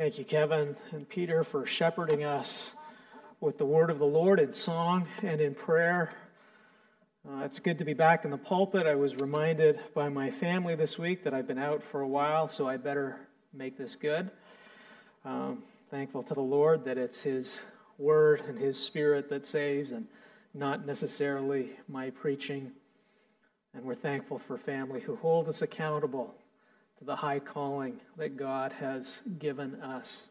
Thank you, Kevin and Peter, for shepherding us with the word of the Lord in song and in prayer. Uh, it's good to be back in the pulpit. I was reminded by my family this week that I've been out for a while, so I better make this good. Um, thankful to the Lord that it's His word and His spirit that saves and not necessarily my preaching. And we're thankful for family who hold us accountable to the high calling that God has given us.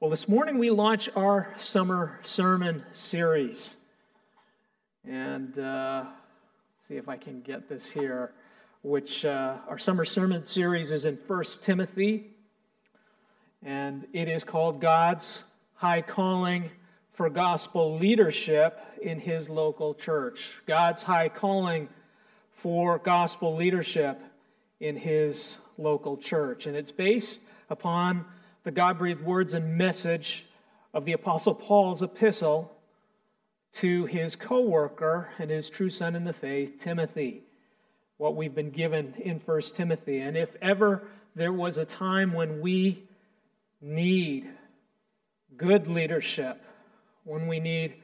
Well, this morning we launch our summer sermon series. And uh, see if I can get this here, which uh, our summer sermon series is in 1 Timothy. And it is called God's High Calling for Gospel Leadership in His Local Church. God's High Calling for Gospel Leadership in his local church. And it's based upon the God breathed words and message of the Apostle Paul's epistle to his co worker and his true son in the faith, Timothy, what we've been given in 1 Timothy. And if ever there was a time when we need good leadership, when we need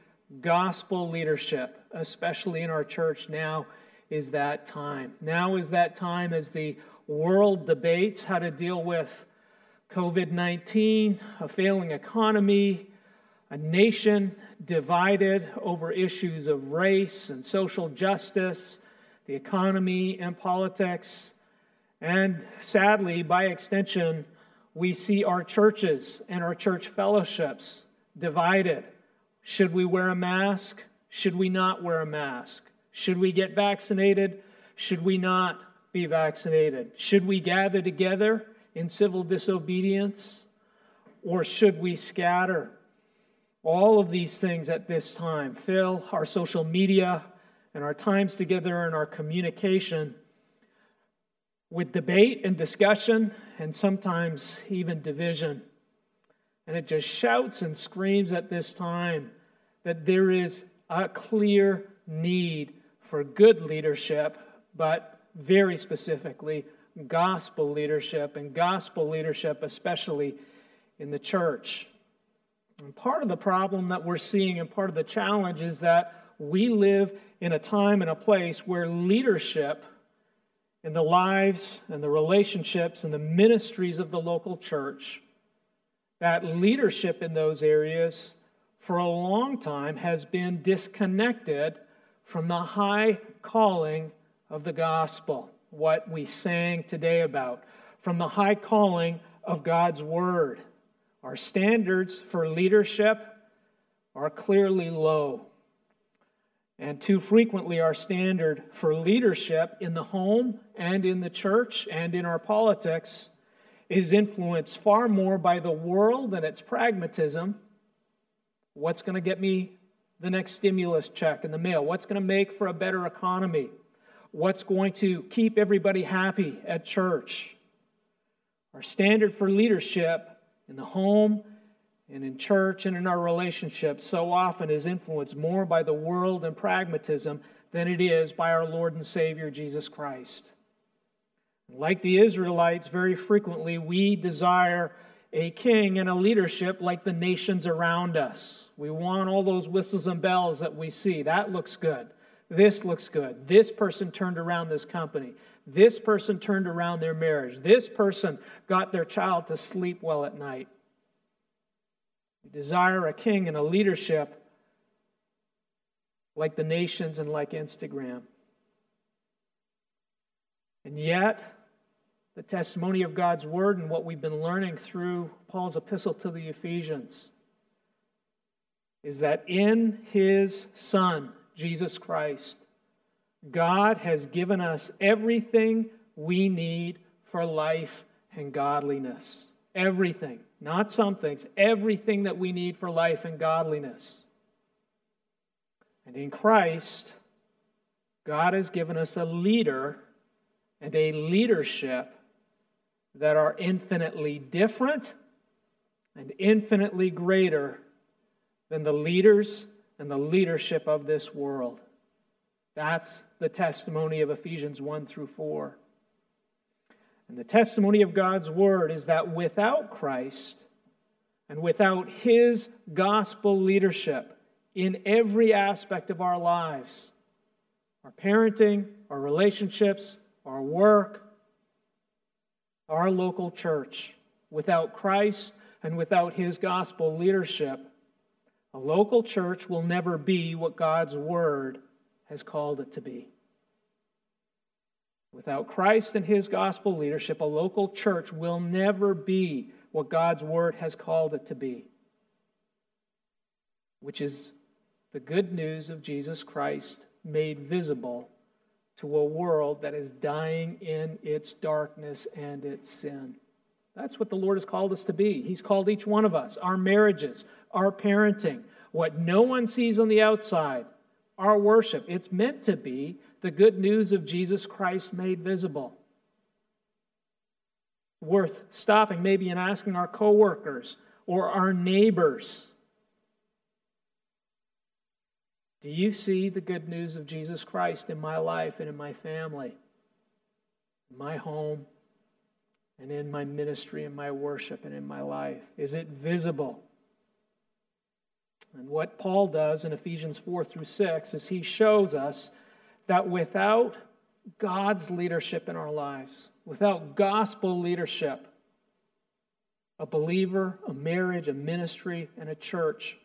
gospel leadership, especially in our church now, is that time. Now is that time as the world debates how to deal with COVID 19, a failing economy, a nation divided over issues of race and social justice, the economy and politics. And sadly, by extension, we see our churches and our church fellowships divided. Should we wear a mask? Should we not wear a mask? Should we get vaccinated? Should we not be vaccinated? Should we gather together in civil disobedience? Or should we scatter? All of these things at this time fill our social media and our times together and our communication with debate and discussion and sometimes even division. And it just shouts and screams at this time that there is a clear need for good leadership, but very specifically, gospel leadership, and gospel leadership, especially in the church. And part of the problem that we're seeing and part of the challenge is that we live in a time and a place where leadership in the lives and the relationships and the ministries of the local church, that leadership in those areas for a long time has been disconnected from the high calling of the gospel, what we sang today about, from the high calling of God's word. Our standards for leadership are clearly low. And too frequently, our standard for leadership in the home and in the church and in our politics is influenced far more by the world and its pragmatism. What's going to get me the next stimulus check in the mail? What's going to make for a better economy? What's going to keep everybody happy at church? Our standard for leadership in the home and in church and in our relationships so often is influenced more by the world and pragmatism than it is by our Lord and Savior Jesus Christ. Like the Israelites, very frequently we desire a king and a leadership like the nations around us. We want all those whistles and bells that we see. That looks good. This looks good. This person turned around this company. This person turned around their marriage. This person got their child to sleep well at night. We desire a king and a leadership like the nations and like Instagram. And yet, the testimony of God's word and what we've been learning through Paul's epistle to the Ephesians is that in his Son, Jesus Christ, God has given us everything we need for life and godliness. Everything, not some things, everything that we need for life and godliness. And in Christ, God has given us a leader and a leadership that are infinitely different and infinitely greater than the leaders and the leadership of this world. That's the testimony of Ephesians 1 through 4. And the testimony of God's word is that without Christ and without his gospel leadership in every aspect of our lives, our parenting, our relationships, our work, our local church, without Christ and without his gospel leadership, a local church will never be what God's word has called it to be. Without Christ and his gospel leadership, a local church will never be what God's word has called it to be, which is the good news of Jesus Christ made visible to a world that is dying in its darkness and its sin. That's what the Lord has called us to be. He's called each one of us, our marriages, our parenting, what no one sees on the outside, our worship. It's meant to be the good news of Jesus Christ made visible. Worth stopping maybe and asking our coworkers or our neighbors Do you see the good news of Jesus Christ in my life and in my family, in my home, and in my ministry and my worship and in my life? Is it visible? And what Paul does in Ephesians 4 through 6 is he shows us that without God's leadership in our lives, without gospel leadership, a believer, a marriage, a ministry, and a church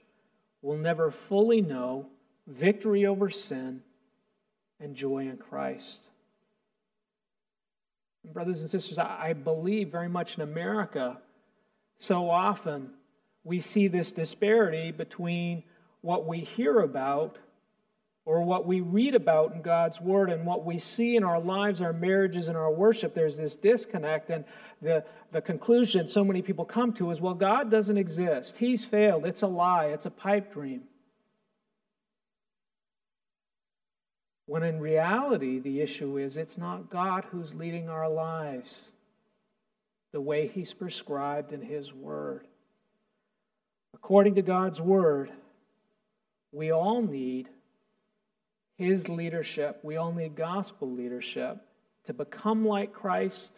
will never fully know victory over sin and joy in Christ. And brothers and sisters, I believe very much in America, so often we see this disparity between what we hear about or what we read about in God's Word and what we see in our lives, our marriages, and our worship, there's this disconnect. And the, the conclusion so many people come to is well, God doesn't exist. He's failed. It's a lie. It's a pipe dream. When in reality, the issue is it's not God who's leading our lives the way He's prescribed in His Word. According to God's Word, we all need his leadership. We all need gospel leadership to become like Christ,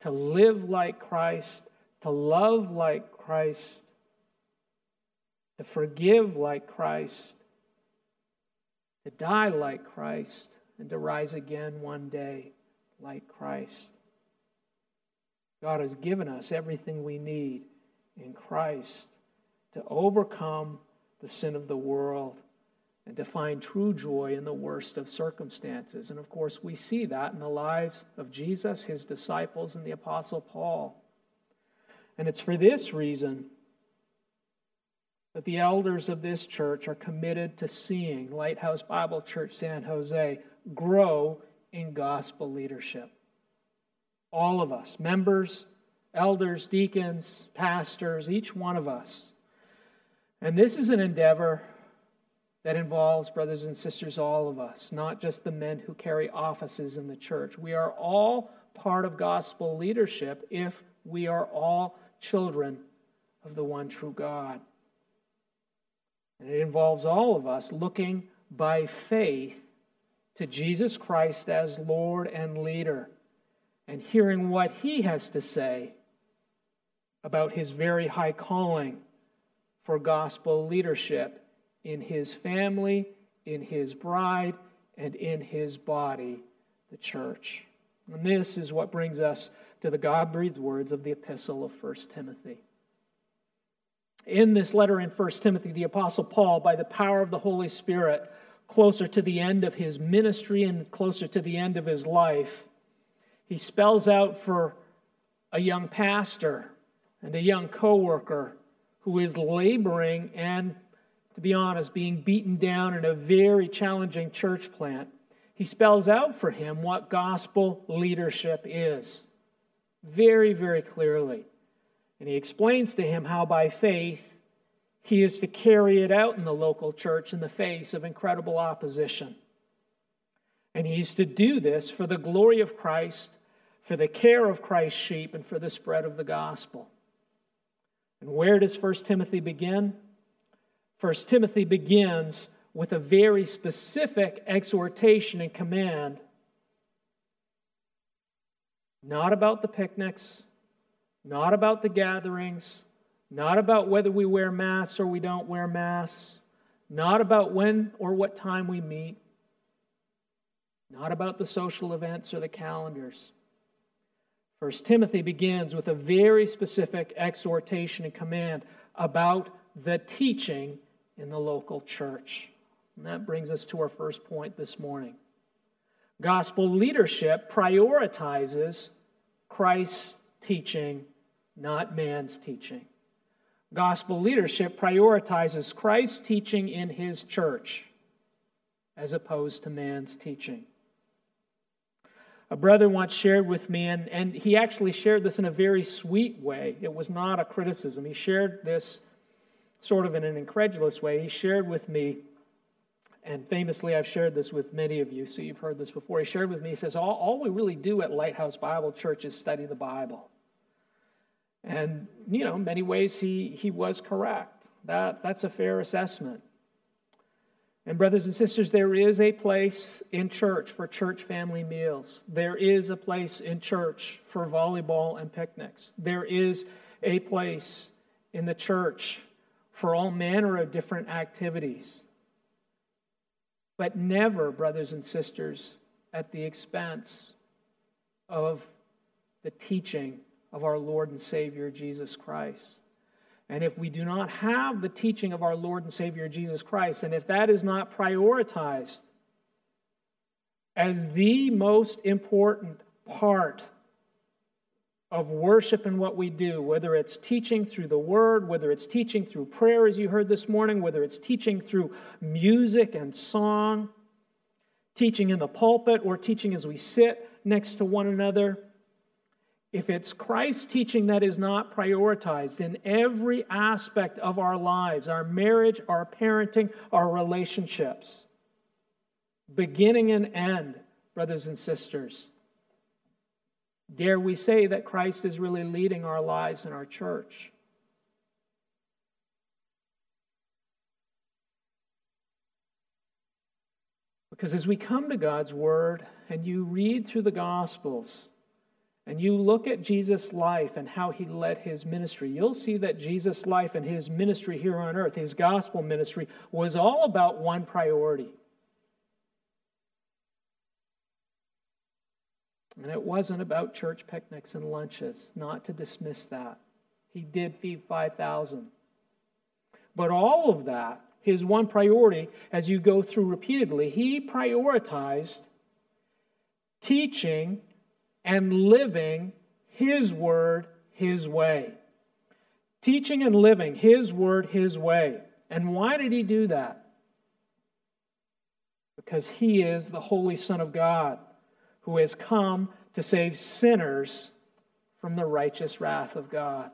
to live like Christ, to love like Christ, to forgive like Christ, to die like Christ, and to rise again one day like Christ. God has given us everything we need in Christ to overcome the sin of the world and to find true joy in the worst of circumstances. And of course, we see that in the lives of Jesus, his disciples, and the Apostle Paul. And it's for this reason that the elders of this church are committed to seeing Lighthouse Bible Church San Jose grow in gospel leadership. All of us, members, elders, deacons, pastors, each one of us. And this is an endeavor that involves, brothers and sisters, all of us, not just the men who carry offices in the church. We are all part of gospel leadership if we are all children of the one true God. And it involves all of us looking by faith to Jesus Christ as Lord and leader and hearing what he has to say about his very high calling for gospel leadership in his family, in his bride, and in his body, the church. And this is what brings us to the God breathed words of the epistle of 1 Timothy. In this letter in 1 Timothy, the Apostle Paul, by the power of the Holy Spirit, closer to the end of his ministry and closer to the end of his life, he spells out for a young pastor and a young co worker who is laboring and to be honest, being beaten down in a very challenging church plant, he spells out for him what gospel leadership is very, very clearly. And he explains to him how by faith he is to carry it out in the local church in the face of incredible opposition. And he's to do this for the glory of Christ, for the care of Christ's sheep, and for the spread of the gospel. And where does 1 Timothy begin? First Timothy begins with a very specific exhortation and command Not about the picnics, not about the gatherings, not about whether we wear masks or we don't wear masks, not about when or what time we meet, not about the social events or the calendars. First Timothy begins with a very specific exhortation and command about the teaching in the local church. And that brings us to our first point this morning. Gospel leadership prioritizes Christ's teaching, not man's teaching. Gospel leadership prioritizes Christ's teaching in his church as opposed to man's teaching. A brother once shared with me, and, and he actually shared this in a very sweet way. It was not a criticism. He shared this sort of in an incredulous way. He shared with me, and famously, I've shared this with many of you, so you've heard this before. He shared with me, he says, All, all we really do at Lighthouse Bible Church is study the Bible. And, you know, in many ways, he, he was correct. That, that's a fair assessment. And, brothers and sisters, there is a place in church for church family meals. There is a place in church for volleyball and picnics. There is a place in the church for all manner of different activities. But never, brothers and sisters, at the expense of the teaching of our Lord and Savior Jesus Christ. And if we do not have the teaching of our Lord and Savior Jesus Christ, and if that is not prioritized as the most important part of worship and what we do, whether it's teaching through the Word, whether it's teaching through prayer, as you heard this morning, whether it's teaching through music and song, teaching in the pulpit, or teaching as we sit next to one another if it's Christ's teaching that is not prioritized in every aspect of our lives, our marriage, our parenting, our relationships, beginning and end, brothers and sisters, dare we say that Christ is really leading our lives in our church? Because as we come to God's Word and you read through the Gospels, and you look at Jesus' life and how he led his ministry, you'll see that Jesus' life and his ministry here on earth, his gospel ministry, was all about one priority. And it wasn't about church picnics and lunches, not to dismiss that. He did feed 5,000. But all of that, his one priority, as you go through repeatedly, he prioritized teaching and living His word His way. Teaching and living His word His way. And why did He do that? Because He is the Holy Son of God who has come to save sinners from the righteous wrath of God.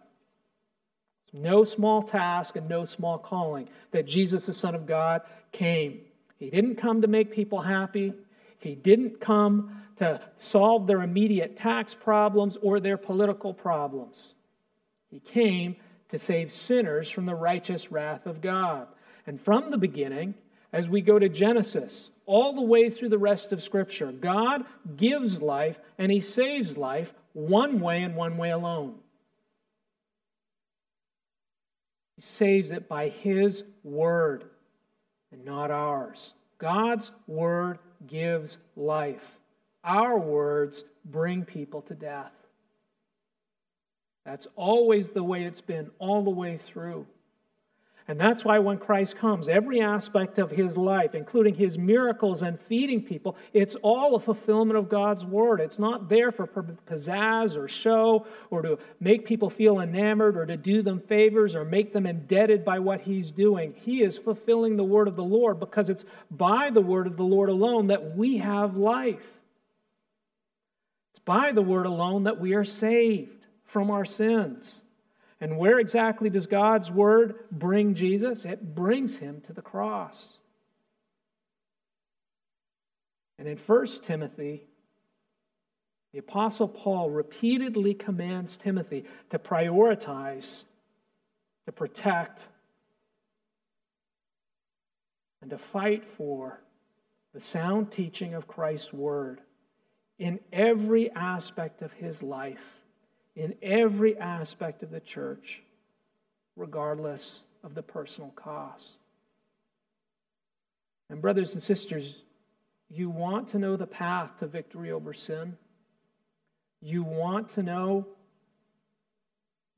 No small task and no small calling that Jesus, the Son of God, came. He didn't come to make people happy. He didn't come to solve their immediate tax problems or their political problems. He came to save sinners from the righteous wrath of God. And from the beginning, as we go to Genesis, all the way through the rest of Scripture, God gives life and He saves life one way and one way alone. He saves it by His Word and not ours. God's Word gives life. Our words bring people to death. That's always the way it's been, all the way through. And that's why when Christ comes, every aspect of his life, including his miracles and feeding people, it's all a fulfillment of God's word. It's not there for pizzazz or show or to make people feel enamored or to do them favors or make them indebted by what he's doing. He is fulfilling the word of the Lord because it's by the word of the Lord alone that we have life by the word alone that we are saved from our sins. And where exactly does God's word bring Jesus? It brings him to the cross. And in 1 Timothy, the Apostle Paul repeatedly commands Timothy to prioritize, to protect, and to fight for the sound teaching of Christ's word in every aspect of his life, in every aspect of the church, regardless of the personal cost. And, brothers and sisters, you want to know the path to victory over sin? You want to know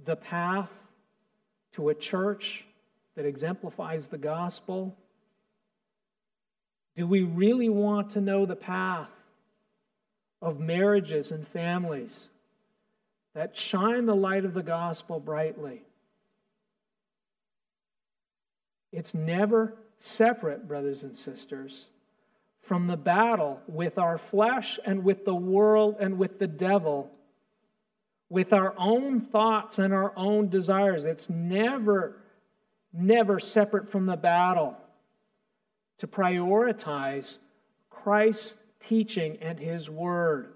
the path to a church that exemplifies the gospel? Do we really want to know the path of marriages and families that shine the light of the gospel brightly? It's never separate, brothers and sisters, from the battle with our flesh and with the world and with the devil, with our own thoughts and our own desires. It's never, never separate from the battle to prioritize Christ's teaching and his word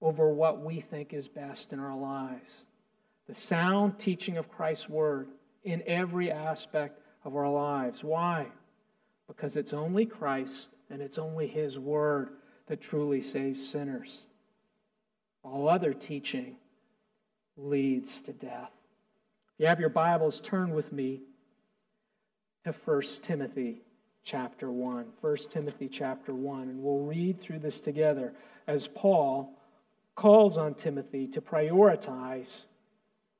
over what we think is best in our lives. The sound teaching of Christ's word in every aspect of our lives. Why? Because it's only Christ and it's only His Word that truly saves sinners. All other teaching leads to death. If you have your Bibles, turn with me to 1 Timothy chapter 1. 1 Timothy chapter 1. And we'll read through this together as Paul calls on Timothy to prioritize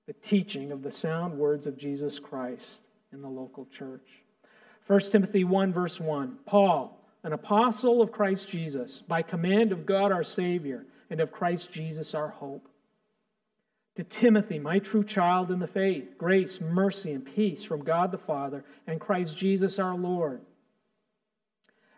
the teaching of the sound words of Jesus Christ in the local church. 1 Timothy 1, verse 1 Paul, an apostle of Christ Jesus, by command of God our Savior and of Christ Jesus our hope. To Timothy, my true child in the faith, grace, mercy, and peace from God the Father and Christ Jesus our Lord.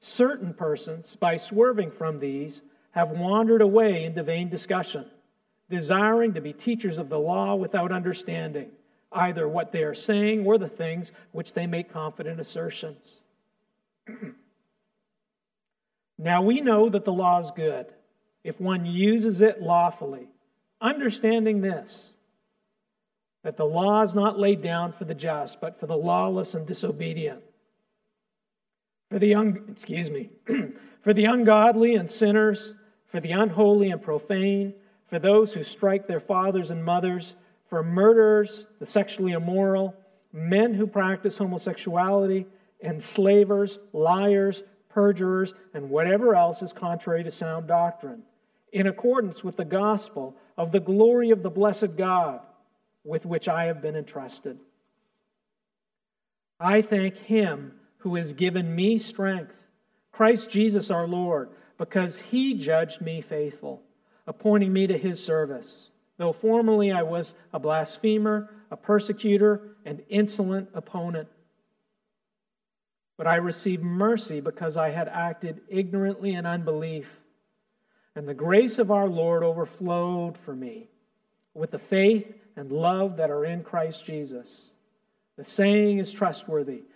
Certain persons, by swerving from these, have wandered away into vain discussion, desiring to be teachers of the law without understanding either what they are saying or the things which they make confident assertions. now we know that the law is good if one uses it lawfully, understanding this that the law is not laid down for the just, but for the lawless and disobedient. For the young, excuse me, for the ungodly and sinners, for the unholy and profane, for those who strike their fathers and mothers for murderers, the sexually immoral, men who practice homosexuality, enslavers, liars, perjurers, and whatever else is contrary to sound doctrine, in accordance with the gospel of the glory of the blessed God with which I have been entrusted. I thank Him who has given me strength, Christ Jesus our Lord, because He judged me faithful, appointing me to His service though formerly I was a blasphemer, a persecutor, and insolent opponent. But I received mercy because I had acted ignorantly in unbelief. And the grace of our Lord overflowed for me with the faith and love that are in Christ Jesus. The saying is trustworthy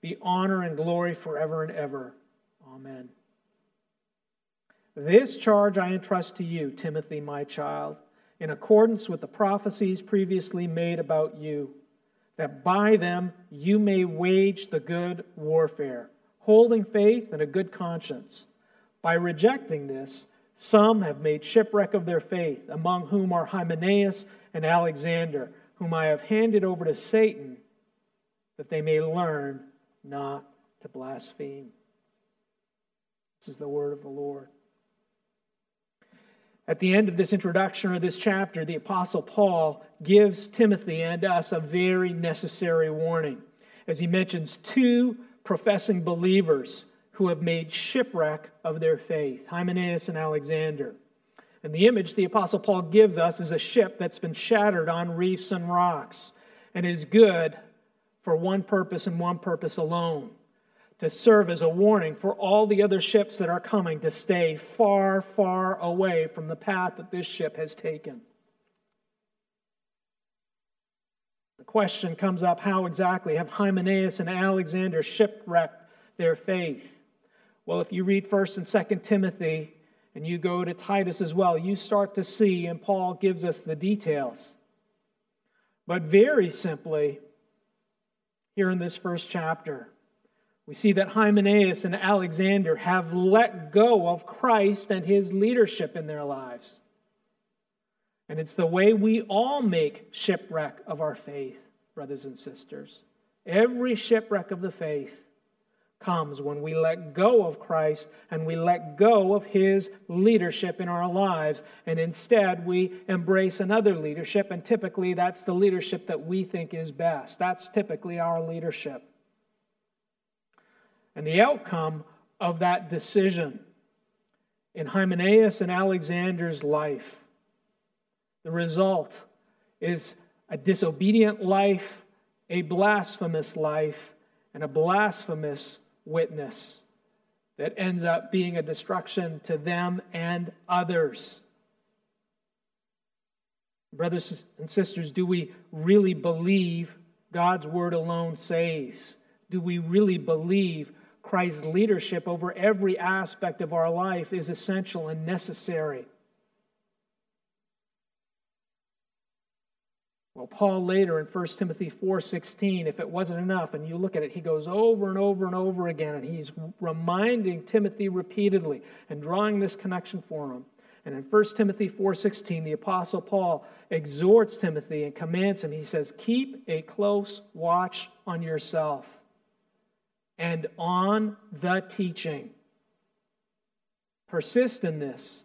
be honor and glory forever and ever. Amen. This charge I entrust to you, Timothy, my child in accordance with the prophecies previously made about you, that by them you may wage the good warfare, holding faith and a good conscience. By rejecting this, some have made shipwreck of their faith, among whom are Hymenaeus and Alexander, whom I have handed over to Satan, that they may learn not to blaspheme. This is the word of the Lord. At the end of this introduction or this chapter, the Apostle Paul gives Timothy and us a very necessary warning as he mentions two professing believers who have made shipwreck of their faith Hymenaeus and Alexander. And the image the Apostle Paul gives us is a ship that's been shattered on reefs and rocks and is good for one purpose and one purpose alone to serve as a warning for all the other ships that are coming to stay far, far away from the path that this ship has taken. The question comes up how exactly have Hymenaeus and Alexander shipwrecked their faith? Well, if you read 1st and 2nd Timothy and you go to Titus as well, you start to see, and Paul gives us the details. But very simply, here in this first chapter, we see that Hymenaeus and Alexander have let go of Christ and his leadership in their lives. And it's the way we all make shipwreck of our faith, brothers and sisters. Every shipwreck of the faith comes when we let go of Christ and we let go of his leadership in our lives, and instead we embrace another leadership, and typically that's the leadership that we think is best. That's typically our leadership. And the outcome of that decision in Hymenaeus and Alexander's life, the result is a disobedient life, a blasphemous life, and a blasphemous witness that ends up being a destruction to them and others. Brothers and sisters, do we really believe God's word alone saves? Do we really believe Christ's leadership over every aspect of our life is essential and necessary. Well, Paul later in 1 Timothy 4:16, if it wasn't enough, and you look at it, he goes over and over and over again, and he's reminding Timothy repeatedly and drawing this connection for him. And in 1 Timothy 4:16, the apostle Paul exhorts Timothy and commands him. He says, "Keep a close watch on yourself and on the teaching. Persist in this,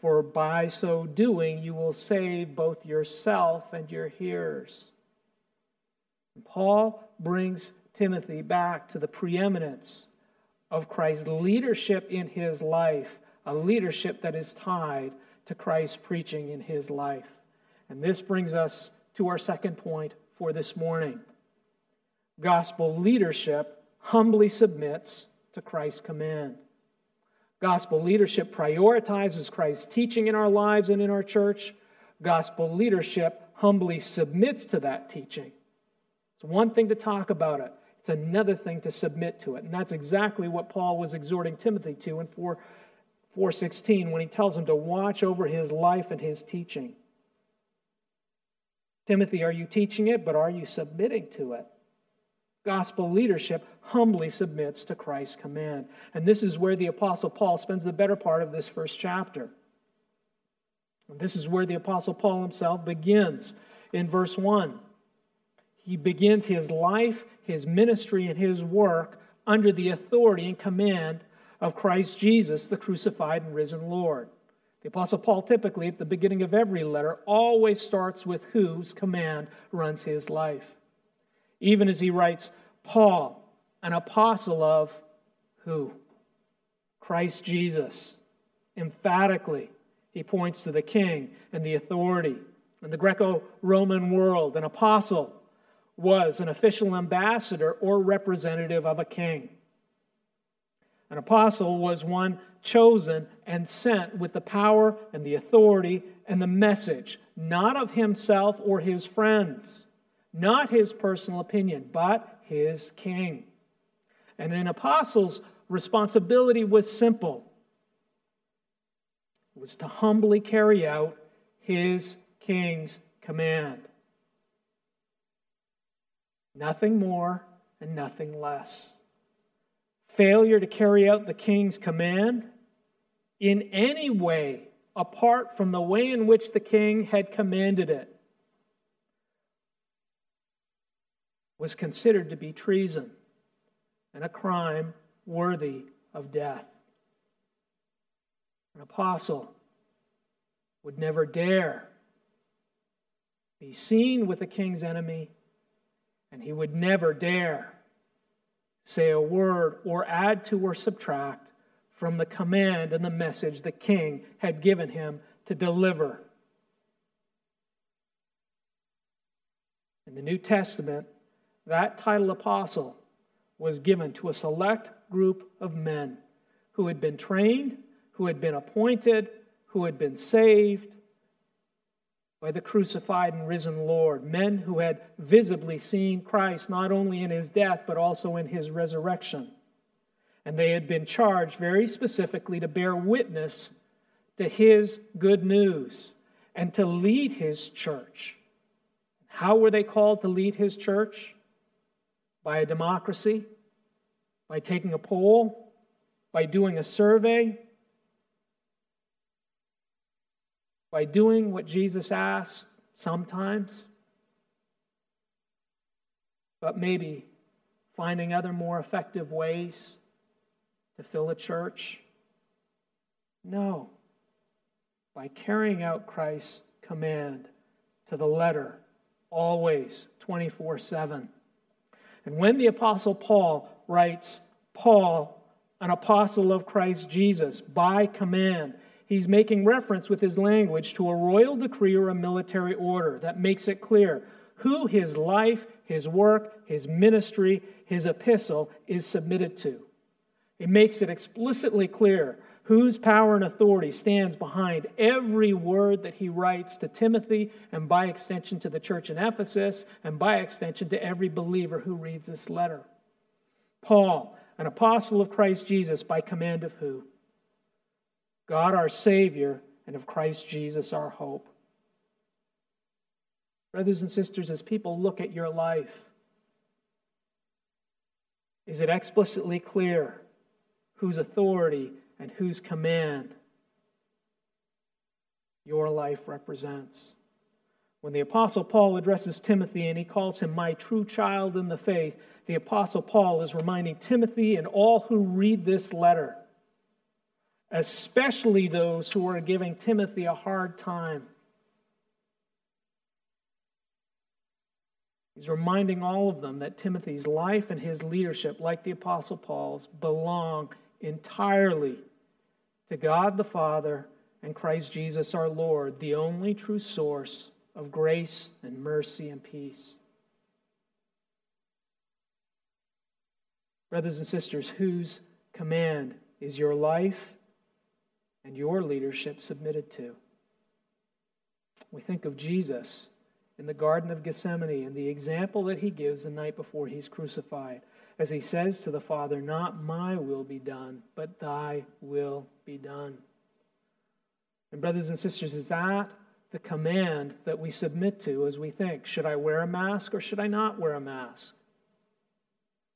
for by so doing you will save both yourself and your hearers. Paul brings Timothy back to the preeminence of Christ's leadership in his life, a leadership that is tied to Christ's preaching in his life. And this brings us to our second point for this morning. Gospel leadership humbly submits to Christ's command. Gospel leadership prioritizes Christ's teaching in our lives and in our church. Gospel leadership humbly submits to that teaching. It's one thing to talk about it, it's another thing to submit to it. And that's exactly what Paul was exhorting Timothy to in 4, 416 when he tells him to watch over his life and his teaching. Timothy, are you teaching it, but are you submitting to it? Gospel leadership humbly submits to Christ's command. And this is where the Apostle Paul spends the better part of this first chapter. And this is where the Apostle Paul himself begins in verse 1. He begins his life, his ministry, and his work under the authority and command of Christ Jesus, the crucified and risen Lord. The Apostle Paul typically, at the beginning of every letter, always starts with whose command runs his life. Even as he writes, Paul, an apostle of who? Christ Jesus. Emphatically, he points to the king and the authority. In the Greco Roman world, an apostle was an official ambassador or representative of a king. An apostle was one chosen and sent with the power and the authority and the message, not of himself or his friends, not his personal opinion, but his king. And an apostle's responsibility was simple it was to humbly carry out his king's command. Nothing more and nothing less. Failure to carry out the king's command in any way apart from the way in which the king had commanded it was considered to be treason and a crime worthy of death. An apostle would never dare be seen with the king's enemy, and he would never dare say a word or add to or subtract from the command and the message the king had given him to deliver. In the New Testament, that title apostle was given to a select group of men who had been trained, who had been appointed, who had been saved by the crucified and risen Lord, men who had visibly seen Christ not only in his death, but also in his resurrection. And they had been charged very specifically to bear witness to his good news and to lead his church. How were they called to lead his church? By a democracy? By taking a poll? By doing a survey? By doing what Jesus asked sometimes? But maybe finding other more effective ways to fill a church? No. By carrying out Christ's command to the letter, always, 24 7. And when the Apostle Paul writes, Paul, an apostle of Christ Jesus, by command, he's making reference with his language to a royal decree or a military order that makes it clear who his life, his work, his ministry, his epistle is submitted to. It makes it explicitly clear whose power and authority stands behind every word that he writes to Timothy, and by extension to the church in Ephesus, and by extension to every believer who reads this letter. Paul, an apostle of Christ Jesus, by command of who? God our Savior, and of Christ Jesus our hope. Brothers and sisters, as people look at your life, is it explicitly clear whose authority and whose command your life represents. When the Apostle Paul addresses Timothy and he calls him my true child in the faith, the Apostle Paul is reminding Timothy and all who read this letter, especially those who are giving Timothy a hard time He's reminding all of them that Timothy's life and his leadership, like the Apostle Paul's, belong entirely to God the Father and Christ Jesus our Lord, the only true source of grace and mercy and peace. Brothers and sisters, whose command is your life and your leadership submitted to? We think of Jesus in the Garden of Gethsemane and the example that he gives the night before he's crucified, as he says to the Father, Not my will be done, but thy will be done. And, brothers and sisters, is that the command that we submit to as we think, should I wear a mask or should I not wear a mask?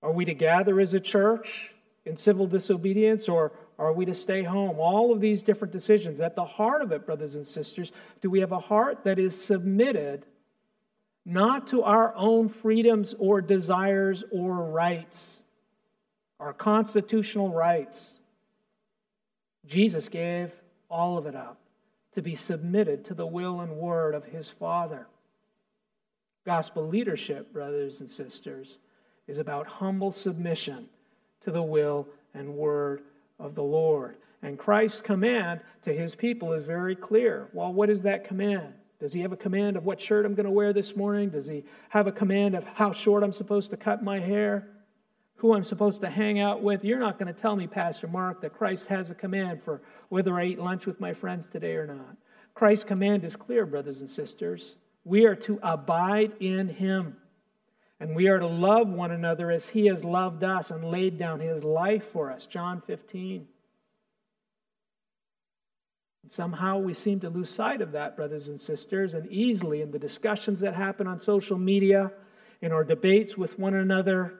Are we to gather as a church in civil disobedience or are we to stay home? All of these different decisions. At the heart of it, brothers and sisters, do we have a heart that is submitted not to our own freedoms or desires or rights, our constitutional rights. Jesus gave all of it up to be submitted to the will and word of his Father. Gospel leadership, brothers and sisters, is about humble submission to the will and word of the Lord. And Christ's command to his people is very clear. Well, what is that command? Does he have a command of what shirt I'm going to wear this morning? Does he have a command of how short I'm supposed to cut my hair? Who I'm supposed to hang out with? You're not going to tell me, Pastor Mark, that Christ has a command for whether I eat lunch with my friends today or not. Christ's command is clear, brothers and sisters. We are to abide in him. And we are to love one another as he has loved us and laid down his life for us. John 15. Somehow we seem to lose sight of that, brothers and sisters, and easily in the discussions that happen on social media, in our debates with one another,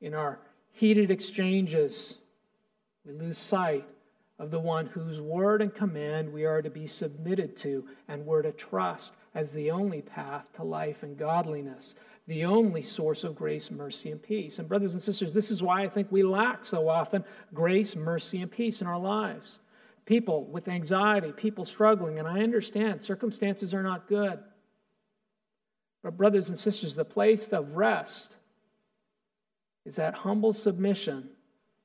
in our heated exchanges, we lose sight of the one whose word and command we are to be submitted to and we're to trust as the only path to life and godliness, the only source of grace, mercy, and peace. And, brothers and sisters, this is why I think we lack so often grace, mercy, and peace in our lives people with anxiety, people struggling, and I understand circumstances are not good. But, brothers and sisters, the place of rest is that humble submission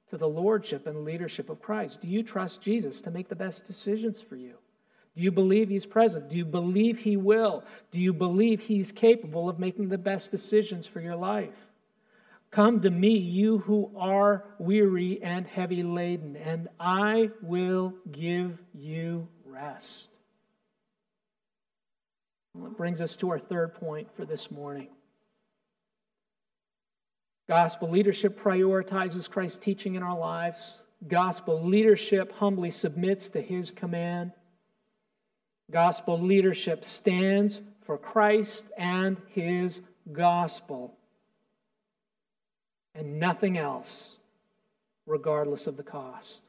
to the lordship and leadership of Christ. Do you trust Jesus to make the best decisions for you? Do you believe he's present? Do you believe he will? Do you believe he's capable of making the best decisions for your life? Come to me, you who are weary and heavy laden, and I will give you rest. It brings us to our third point for this morning. Gospel leadership prioritizes Christ's teaching in our lives. Gospel leadership humbly submits to his command. Gospel leadership stands for Christ and his gospel and nothing else, regardless of the cost.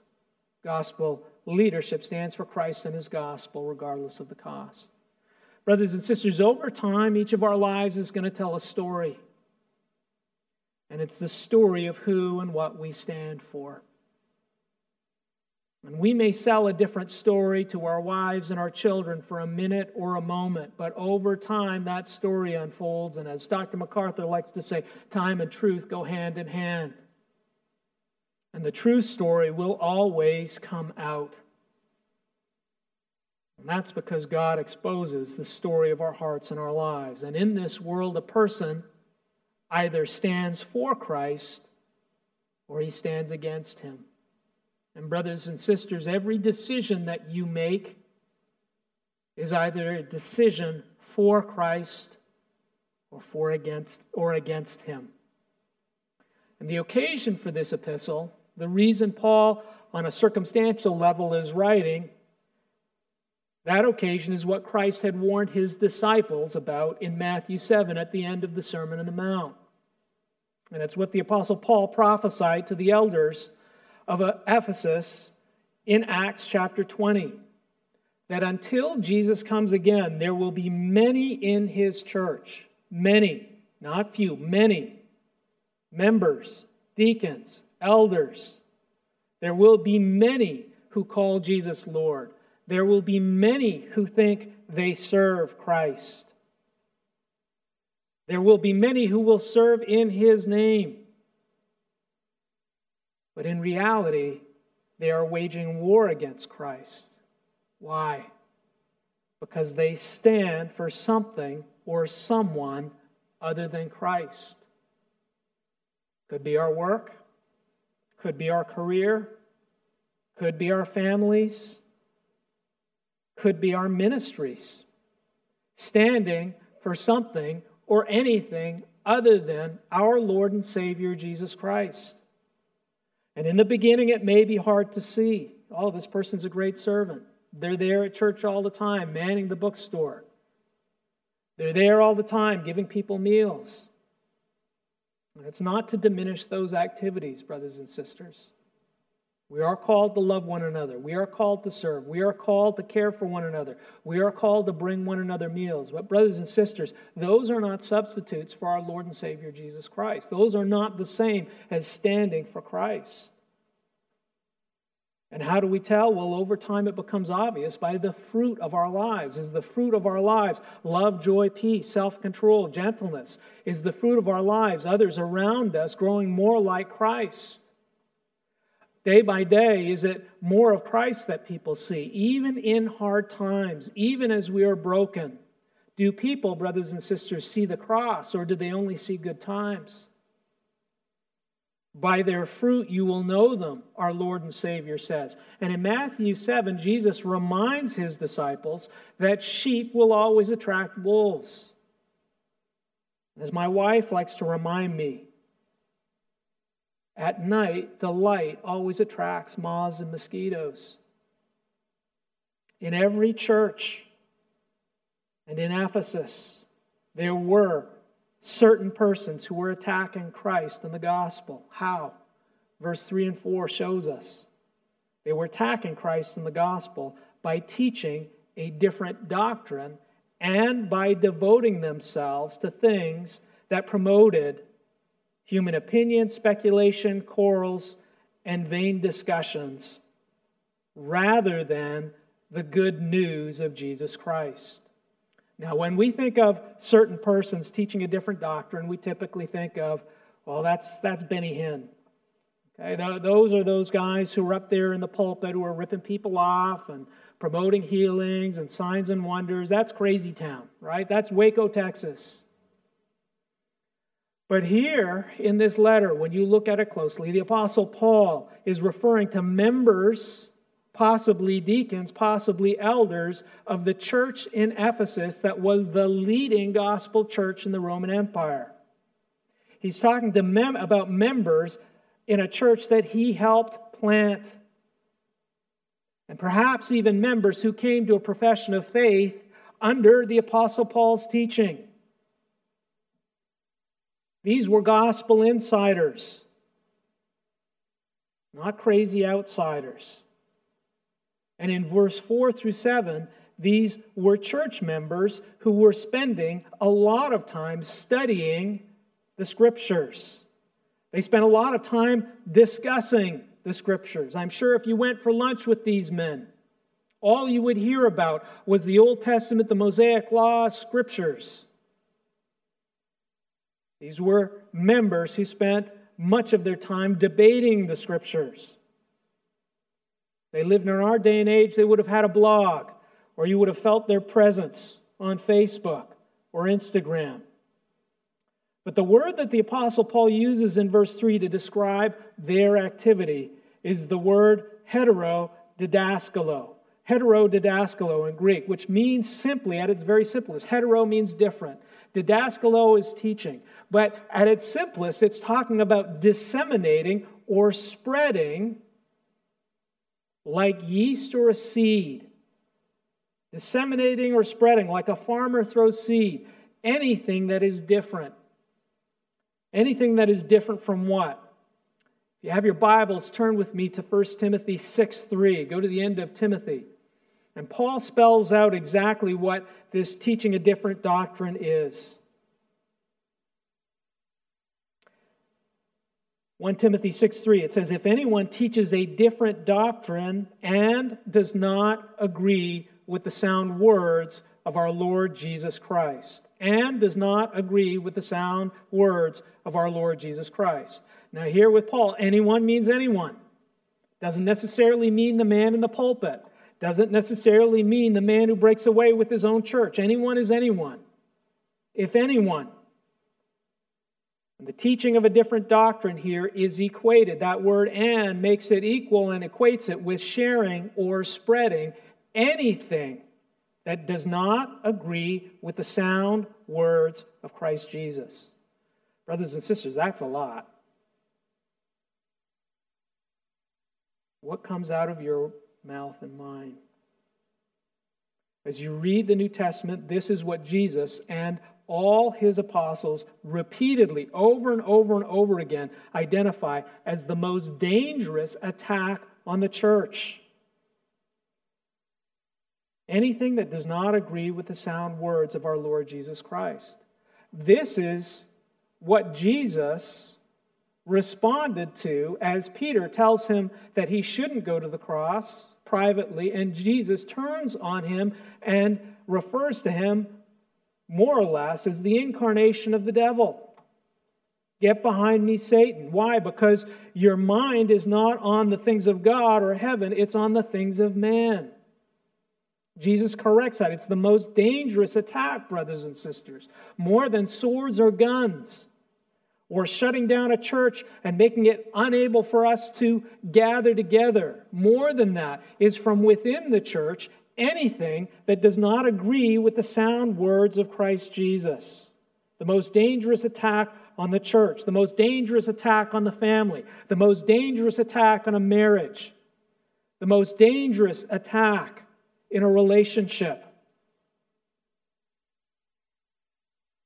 Gospel leadership stands for Christ and his gospel, regardless of the cost. Brothers and sisters, over time, each of our lives is going to tell a story. And it's the story of who and what we stand for. And we may sell a different story to our wives and our children for a minute or a moment, but over time that story unfolds. And as Dr. MacArthur likes to say, time and truth go hand in hand. And the true story will always come out. And that's because God exposes the story of our hearts and our lives. And in this world, a person either stands for Christ or he stands against him. And, brothers and sisters, every decision that you make is either a decision for Christ or for against or against him. And the occasion for this epistle, the reason Paul on a circumstantial level is writing, that occasion is what Christ had warned his disciples about in Matthew 7 at the end of the Sermon on the Mount. And it's what the Apostle Paul prophesied to the elders of uh, Ephesus in Acts chapter 20 that until Jesus comes again, there will be many in his church, many, not few, many members, deacons, elders. There will be many who call Jesus Lord. There will be many who think they serve Christ. There will be many who will serve in his name. But in reality, they are waging war against Christ. Why? Because they stand for something or someone other than Christ. Could be our work, could be our career, could be our families, could be our ministries. Standing for something or anything other than our Lord and Savior Jesus Christ. And in the beginning, it may be hard to see. Oh, this person's a great servant. They're there at church all the time, manning the bookstore. They're there all the time, giving people meals. And it's not to diminish those activities, brothers and sisters. We are called to love one another. We are called to serve. We are called to care for one another. We are called to bring one another meals. But, brothers and sisters, those are not substitutes for our Lord and Savior Jesus Christ. Those are not the same as standing for Christ. And how do we tell? Well, over time it becomes obvious by the fruit of our lives. Is the fruit of our lives love, joy, peace, self control, gentleness? Is the fruit of our lives others around us growing more like Christ? Day by day, is it more of Christ that people see, even in hard times, even as we are broken? Do people, brothers and sisters, see the cross, or do they only see good times? By their fruit you will know them, our Lord and Savior says. And in Matthew 7, Jesus reminds his disciples that sheep will always attract wolves. As my wife likes to remind me, at night, the light always attracts moths and mosquitoes. In every church and in Ephesus, there were certain persons who were attacking Christ and the gospel. How? Verse 3 and 4 shows us. They were attacking Christ and the gospel by teaching a different doctrine and by devoting themselves to things that promoted human opinion, speculation, quarrels, and vain discussions rather than the good news of Jesus Christ. Now, when we think of certain persons teaching a different doctrine, we typically think of, well, that's, that's Benny Hinn. Okay, those are those guys who are up there in the pulpit who are ripping people off and promoting healings and signs and wonders. That's crazy town, right? That's Waco, Texas. But here in this letter, when you look at it closely, the Apostle Paul is referring to members, possibly deacons, possibly elders of the church in Ephesus that was the leading gospel church in the Roman Empire. He's talking to mem- about members in a church that he helped plant. And perhaps even members who came to a profession of faith under the Apostle Paul's teaching. These were gospel insiders, not crazy outsiders. And in verse 4 through 7, these were church members who were spending a lot of time studying the scriptures. They spent a lot of time discussing the scriptures. I'm sure if you went for lunch with these men, all you would hear about was the Old Testament, the Mosaic Law, scriptures. These were members who spent much of their time debating the scriptures. They lived in our day and age, they would have had a blog, or you would have felt their presence on Facebook or Instagram. But the word that the Apostle Paul uses in verse 3 to describe their activity is the word heterodidaskalo. Heterodidaskalo in Greek, which means simply, at its very simplest, hetero means different. Didaskalo is teaching. But at its simplest, it's talking about disseminating or spreading like yeast or a seed. Disseminating or spreading like a farmer throws seed. Anything that is different. Anything that is different from what? If you have your Bibles, turn with me to 1 Timothy 6 3. Go to the end of Timothy. And Paul spells out exactly what this teaching a different doctrine is. 1 Timothy 6 3, it says, If anyone teaches a different doctrine and does not agree with the sound words of our Lord Jesus Christ, and does not agree with the sound words of our Lord Jesus Christ. Now, here with Paul, anyone means anyone. Doesn't necessarily mean the man in the pulpit. Doesn't necessarily mean the man who breaks away with his own church. Anyone is anyone. If anyone. The teaching of a different doctrine here is equated. That word and makes it equal and equates it with sharing or spreading anything that does not agree with the sound words of Christ Jesus. Brothers and sisters, that's a lot. What comes out of your mouth and mine? As you read the New Testament, this is what Jesus and all his apostles repeatedly, over and over and over again, identify as the most dangerous attack on the church. Anything that does not agree with the sound words of our Lord Jesus Christ. This is what Jesus responded to as Peter tells him that he shouldn't go to the cross privately, and Jesus turns on him and refers to him more or less is the incarnation of the devil. Get behind me, Satan. Why? Because your mind is not on the things of God or heaven, it's on the things of man. Jesus corrects that. It's the most dangerous attack, brothers and sisters, more than swords or guns or shutting down a church and making it unable for us to gather together. More than that is from within the church anything that does not agree with the sound words of Christ Jesus. The most dangerous attack on the church, the most dangerous attack on the family, the most dangerous attack on a marriage, the most dangerous attack in a relationship.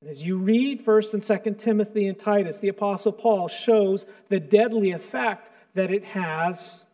As you read 1st and 2nd Timothy and Titus, the Apostle Paul shows the deadly effect that it has.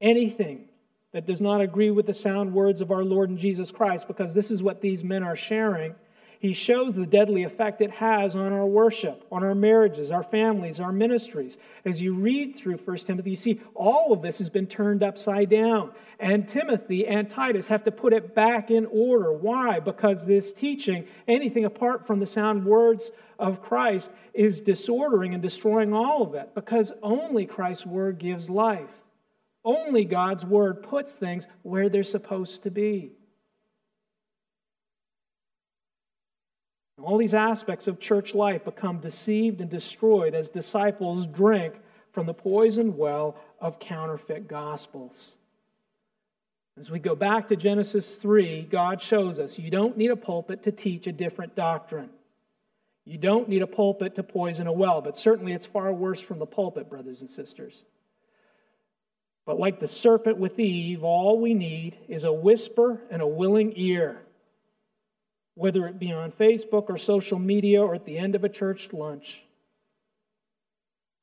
Anything that does not agree with the sound words of our Lord and Jesus Christ, because this is what these men are sharing. he shows the deadly effect it has on our worship, on our marriages, our families, our ministries. As you read through 1 Timothy, you see all of this has been turned upside down. And Timothy and Titus have to put it back in order. Why? Because this teaching, anything apart from the sound words of Christ, is disordering and destroying all of it. Because only Christ's word gives life. Only God's word puts things where they're supposed to be. All these aspects of church life become deceived and destroyed as disciples drink from the poisoned well of counterfeit gospels. As we go back to Genesis 3, God shows us you don't need a pulpit to teach a different doctrine. You don't need a pulpit to poison a well, but certainly it's far worse from the pulpit, brothers and sisters. But like the serpent with Eve, all we need is a whisper and a willing ear whether it be on Facebook or social media or at the end of a church lunch.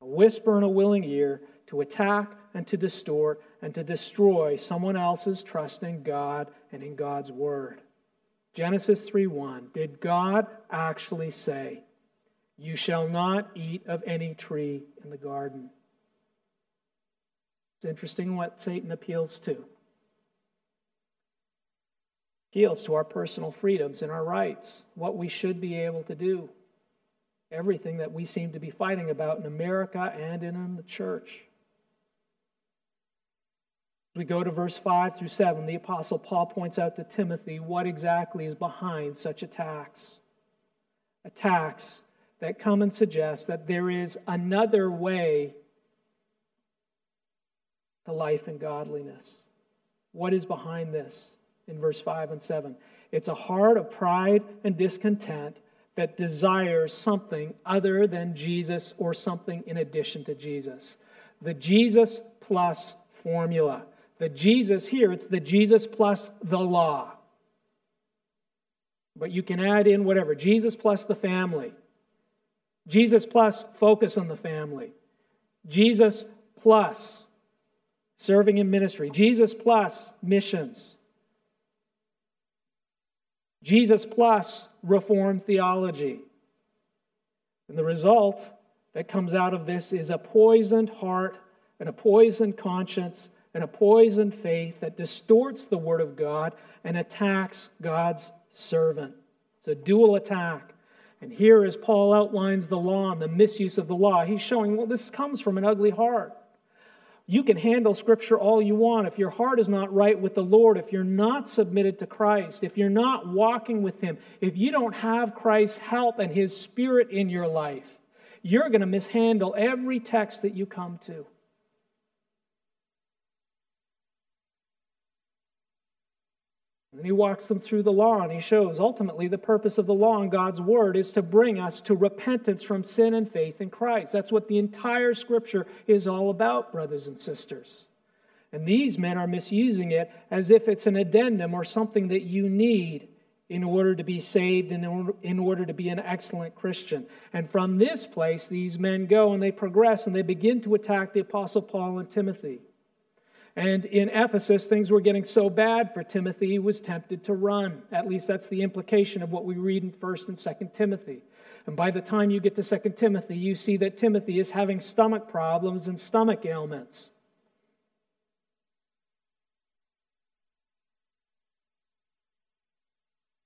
A whisper and a willing ear to attack and to distort and to destroy someone else's trust in God and in God's word. Genesis 3:1 Did God actually say, "You shall not eat of any tree in the garden"? It's interesting what Satan appeals to appeals to our personal freedoms and our rights, what we should be able to do, everything that we seem to be fighting about in America and in the church. We go to verse 5 through 7. The Apostle Paul points out to Timothy what exactly is behind such attacks. Attacks that come and suggest that there is another way life and godliness. What is behind this? in verse 5 and 7. It's a heart of pride and discontent that desires something other than Jesus or something in addition to Jesus. The Jesus plus formula. The Jesus here, it's the Jesus plus the law. But you can add in whatever Jesus plus the family, Jesus plus focus on the family, Jesus plus serving in ministry, Jesus plus missions. Jesus plus Reformed theology. And the result that comes out of this is a poisoned heart and a poisoned conscience and a poisoned faith that distorts the Word of God and attacks God's servant. It's a dual attack. And here, as Paul outlines the law and the misuse of the law, he's showing, well, this comes from an ugly heart. You can handle Scripture all you want. If your heart is not right with the Lord, if you're not submitted to Christ, if you're not walking with Him, if you don't have Christ's help and His Spirit in your life, you're going to mishandle every text that you come to. And he walks them through the law and he shows ultimately the purpose of the law and God's word is to bring us to repentance from sin and faith in Christ. That's what the entire scripture is all about, brothers and sisters. And these men are misusing it as if it's an addendum or something that you need in order to be saved and in order to be an excellent Christian. And from this place, these men go and they progress and they begin to attack the Apostle Paul and Timothy. And in Ephesus, things were getting so bad for Timothy, he was tempted to run. At least that's the implication of what we read in 1st and 2nd Timothy. And by the time you get to 2nd Timothy, you see that Timothy is having stomach problems and stomach ailments.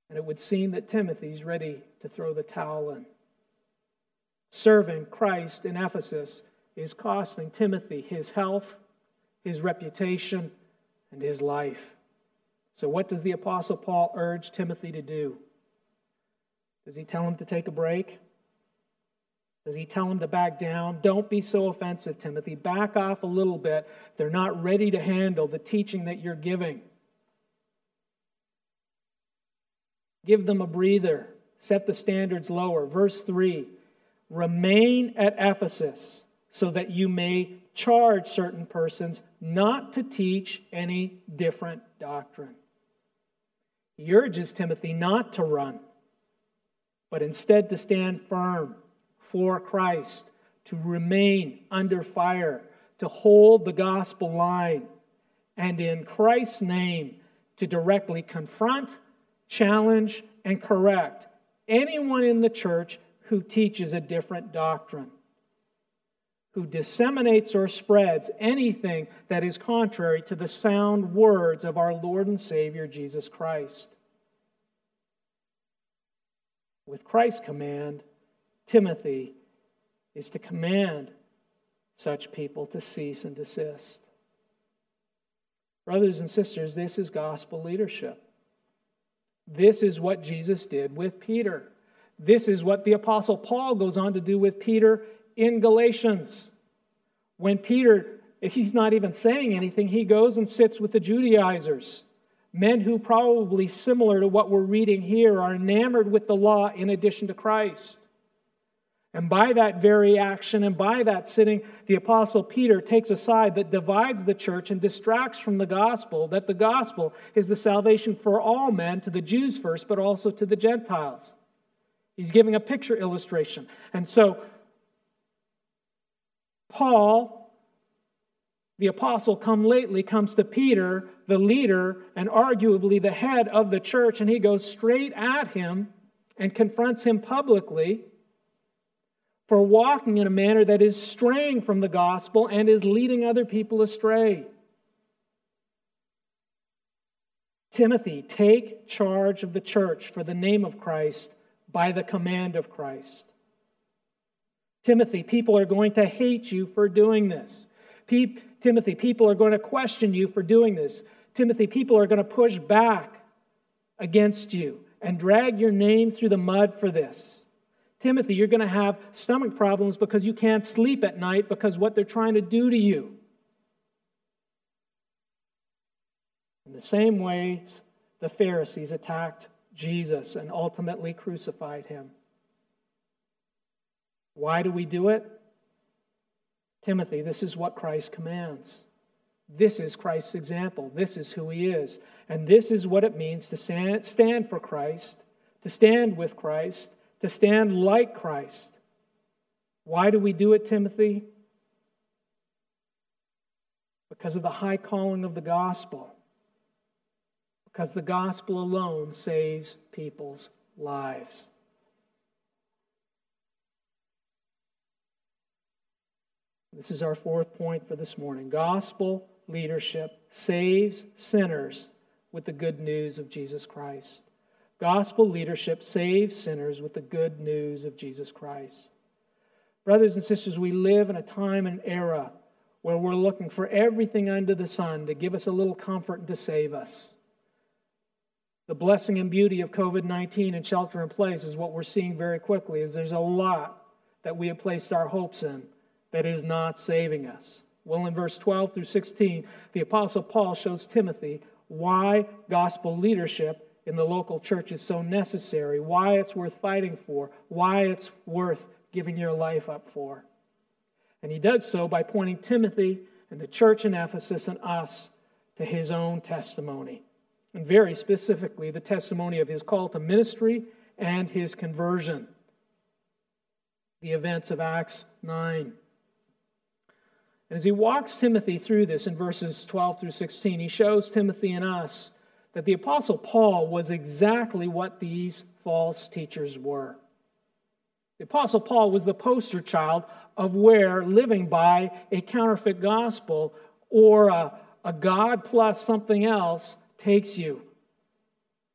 And it would seem that Timothy's ready to throw the towel in. Serving Christ in Ephesus is costing Timothy his health his reputation, and his life. So, what does the Apostle Paul urge Timothy to do? Does he tell him to take a break? Does he tell him to back down? Don't be so offensive, Timothy. Back off a little bit. They're not ready to handle the teaching that you're giving. Give them a breather. Set the standards lower. Verse 3 Remain at Ephesus so that you may charge certain persons not to teach any different doctrine. He urges Timothy not to run, but instead to stand firm for Christ, to remain under fire, to hold the gospel line, and in Christ's name to directly confront, challenge, and correct anyone in the church who teaches a different doctrine, who disseminates or spreads anything that is contrary to the sound words of our Lord and Savior Jesus Christ. With Christ's command, Timothy is to command such people to cease and desist. Brothers and sisters, this is gospel leadership. This is what Jesus did with Peter. This is what the Apostle Paul goes on to do with Peter in Galatians. When Peter, he's not even saying anything, he goes and sits with the Judaizers, men who, probably similar to what we're reading here, are enamored with the law in addition to Christ. And by that very action and by that sitting, the Apostle Peter takes a side that divides the church and distracts from the gospel, that the gospel is the salvation for all men, to the Jews first, but also to the Gentiles. He's giving a picture illustration. And so, Paul, the apostle come lately, comes to Peter, the leader and arguably the head of the church, and he goes straight at him and confronts him publicly for walking in a manner that is straying from the gospel and is leading other people astray. Timothy, take charge of the church for the name of Christ by the command of Christ. Timothy, people are going to hate you for doing this. Pe- Timothy, people are going to question you for doing this. Timothy, people are going to push back against you and drag your name through the mud for this. Timothy, you're going to have stomach problems because you can't sleep at night because what they're trying to do to you. In the same way, the Pharisees attacked Jesus and ultimately crucified him. Why do we do it? Timothy, this is what Christ commands. This is Christ's example. This is who he is. And this is what it means to stand for Christ, to stand with Christ, to stand like Christ. Why do we do it, Timothy? Because of the high calling of the gospel. Because the gospel alone saves people's lives. This is our fourth point for this morning. Gospel leadership saves sinners with the good news of Jesus Christ. Gospel leadership saves sinners with the good news of Jesus Christ. Brothers and sisters, we live in a time and era where we're looking for everything under the sun to give us a little comfort and to save us. The blessing and beauty of COVID 19 and shelter in place is what we're seeing very quickly, is there's a lot that we have placed our hopes in that is not saving us. Well, in verse 12 through 16, the Apostle Paul shows Timothy why gospel leadership in the local church is so necessary, why it's worth fighting for, why it's worth giving your life up for. And he does so by pointing Timothy and the church in Ephesus and us to his own testimony. And very specifically, the testimony of his call to ministry and his conversion. The events of Acts 9. And as he walks Timothy through this in verses 12 through 16, he shows Timothy and us that the Apostle Paul was exactly what these false teachers were. The Apostle Paul was the poster child of where living by a counterfeit gospel or a, a God plus something else takes you.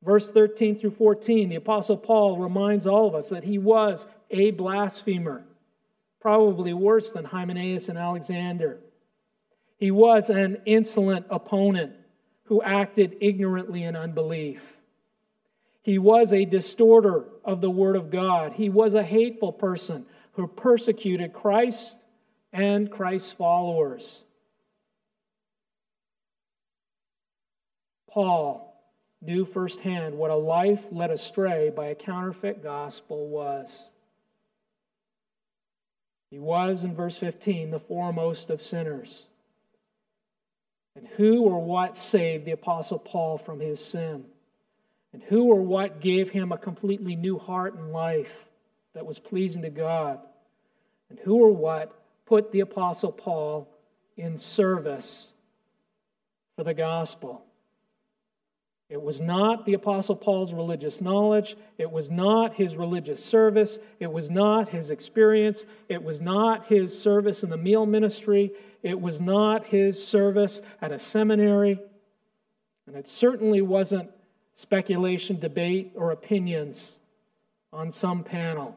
Verse 13 through 14, the Apostle Paul reminds all of us that he was a blasphemer, probably worse than Hymenaeus and Alexander. He was an insolent opponent who acted ignorantly in unbelief. He was a distorter of the Word of God. He was a hateful person who persecuted Christ and Christ's followers. Paul knew firsthand what a life led astray by a counterfeit gospel was. He was, in verse 15, the foremost of sinners. And who or what saved the Apostle Paul from his sin? And who or what gave him a completely new heart and life that was pleasing to God? And who or what put the Apostle Paul in service for the gospel? It was not the Apostle Paul's religious knowledge. It was not his religious service. It was not his experience. It was not his service in the meal ministry. It was not his service at a seminary. And it certainly wasn't speculation, debate, or opinions on some panel.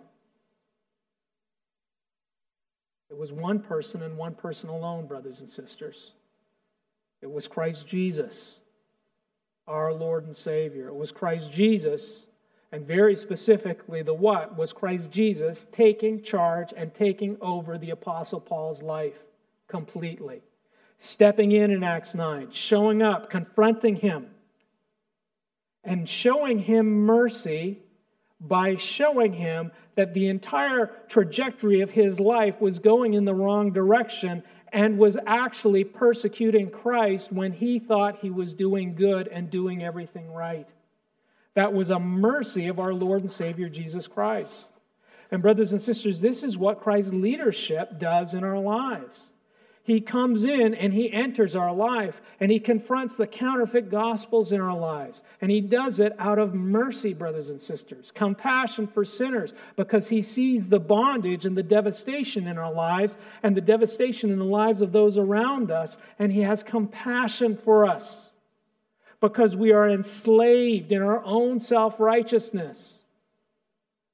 It was one person and one person alone, brothers and sisters. It was Christ Jesus our Lord and Savior. It was Christ Jesus, and very specifically, the what was Christ Jesus taking charge and taking over the Apostle Paul's life completely. Stepping in in Acts 9, showing up, confronting him, and showing him mercy by showing him that the entire trajectory of his life was going in the wrong direction and was actually persecuting Christ when he thought he was doing good and doing everything right. That was a mercy of our Lord and Savior Jesus Christ. And, brothers and sisters, this is what Christ's leadership does in our lives. He comes in and he enters our life and he confronts the counterfeit gospels in our lives. And he does it out of mercy, brothers and sisters, compassion for sinners, because he sees the bondage and the devastation in our lives and the devastation in the lives of those around us. And he has compassion for us because we are enslaved in our own self righteousness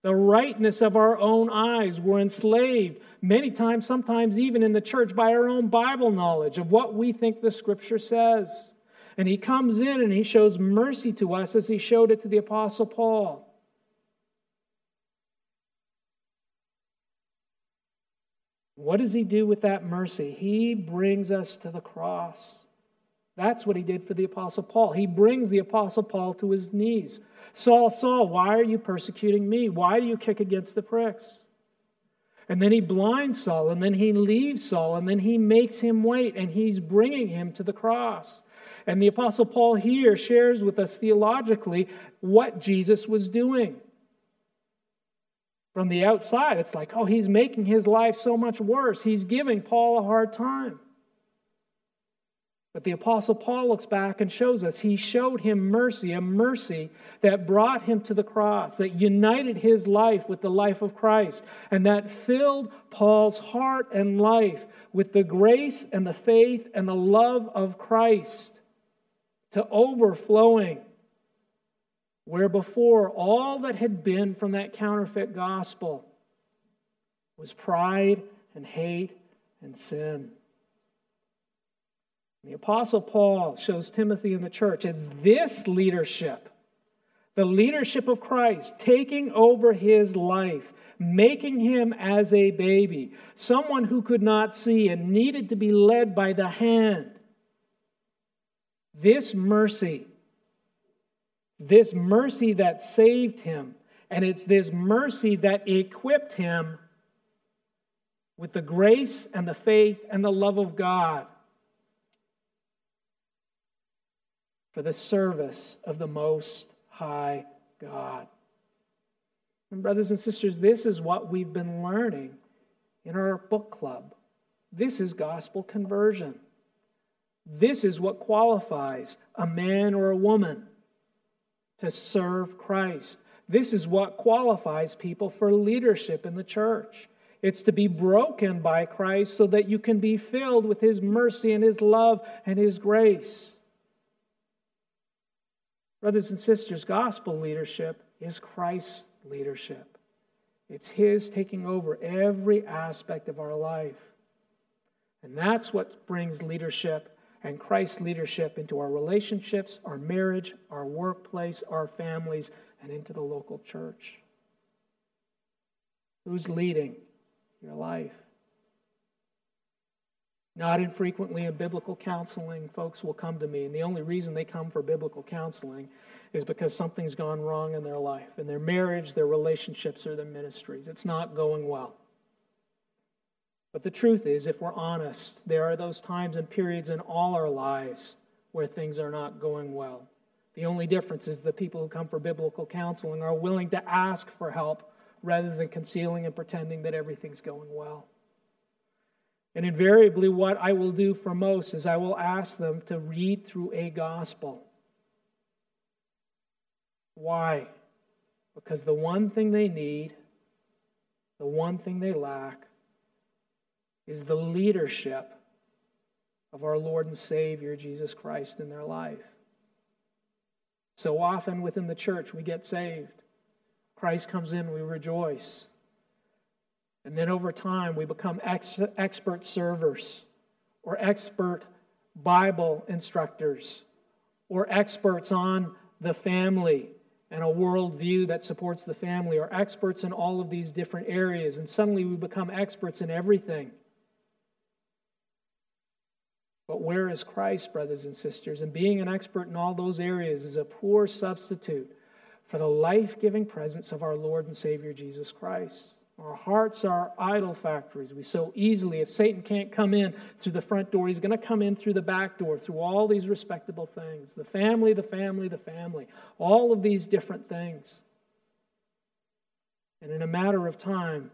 the rightness of our own eyes. We're enslaved many times, sometimes even in the church, by our own Bible knowledge of what we think the scripture says. And he comes in and he shows mercy to us as he showed it to the Apostle Paul. What does he do with that mercy? He brings us to the cross. That's what he did for the Apostle Paul. He brings the Apostle Paul to his knees. Saul, Saul, why are you persecuting me? Why do you kick against the pricks? And then he blinds Saul, and then he leaves Saul, and then he makes him wait, and he's bringing him to the cross. And the Apostle Paul here shares with us theologically what Jesus was doing. From the outside, it's like, oh, he's making his life so much worse. He's giving Paul a hard time. But the Apostle Paul looks back and shows us he showed him mercy, a mercy that brought him to the cross, that united his life with the life of Christ, and that filled Paul's heart and life with the grace and the faith and the love of Christ to overflowing. Where before all that had been from that counterfeit gospel was pride and hate and sin. The Apostle Paul shows Timothy in the church. It's this leadership, the leadership of Christ, taking over his life, making him as a baby, someone who could not see and needed to be led by the hand. This mercy, this mercy that saved him, and it's this mercy that equipped him with the grace and the faith and the love of God for the service of the Most High God. And, brothers and sisters, this is what we've been learning in our book club. This is gospel conversion. This is what qualifies a man or a woman to serve Christ. This is what qualifies people for leadership in the church. It's to be broken by Christ so that you can be filled with His mercy and His love and His grace. Brothers and sisters, gospel leadership is Christ's leadership. It's His taking over every aspect of our life. And that's what brings leadership and Christ's leadership into our relationships, our marriage, our workplace, our families, and into the local church. Who's leading your life? Not infrequently in biblical counseling, folks will come to me, and the only reason they come for biblical counseling is because something's gone wrong in their life, in their marriage, their relationships, or their ministries. It's not going well. But the truth is, if we're honest, there are those times and periods in all our lives where things are not going well. The only difference is the people who come for biblical counseling are willing to ask for help rather than concealing and pretending that everything's going well. And invariably, what I will do for most is I will ask them to read through a gospel. Why? Because the one thing they need, the one thing they lack, is the leadership of our Lord and Savior, Jesus Christ, in their life. So often within the church, we get saved. Christ comes in, we rejoice. And then over time, we become ex- expert servers or expert Bible instructors or experts on the family and a worldview that supports the family or experts in all of these different areas. And suddenly we become experts in everything. But where is Christ, brothers and sisters? And being an expert in all those areas is a poor substitute for the life giving presence of our Lord and Savior Jesus Christ. Our hearts are idol factories. We so easily, if Satan can't come in through the front door, he's going to come in through the back door, through all these respectable things the family, the family, the family, all of these different things. And in a matter of time,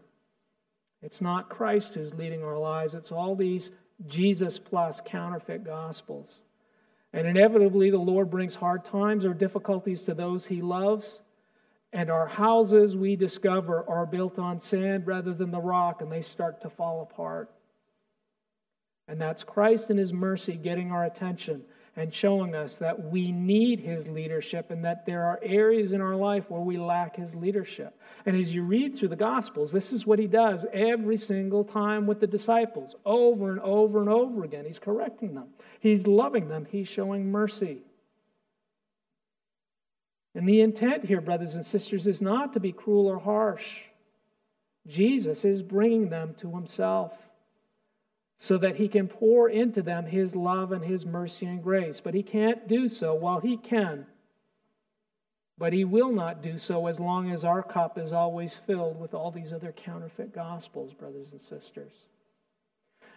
it's not Christ who's leading our lives, it's all these Jesus plus counterfeit gospels. And inevitably, the Lord brings hard times or difficulties to those he loves. And our houses, we discover, are built on sand rather than the rock, and they start to fall apart. And that's Christ in his mercy getting our attention and showing us that we need his leadership and that there are areas in our life where we lack his leadership. And as you read through the Gospels, this is what he does every single time with the disciples, over and over and over again. He's correcting them, he's loving them, he's showing mercy. And the intent here, brothers and sisters, is not to be cruel or harsh. Jesus is bringing them to himself so that he can pour into them his love and his mercy and grace. But he can't do so while he can. But he will not do so as long as our cup is always filled with all these other counterfeit gospels, brothers and sisters.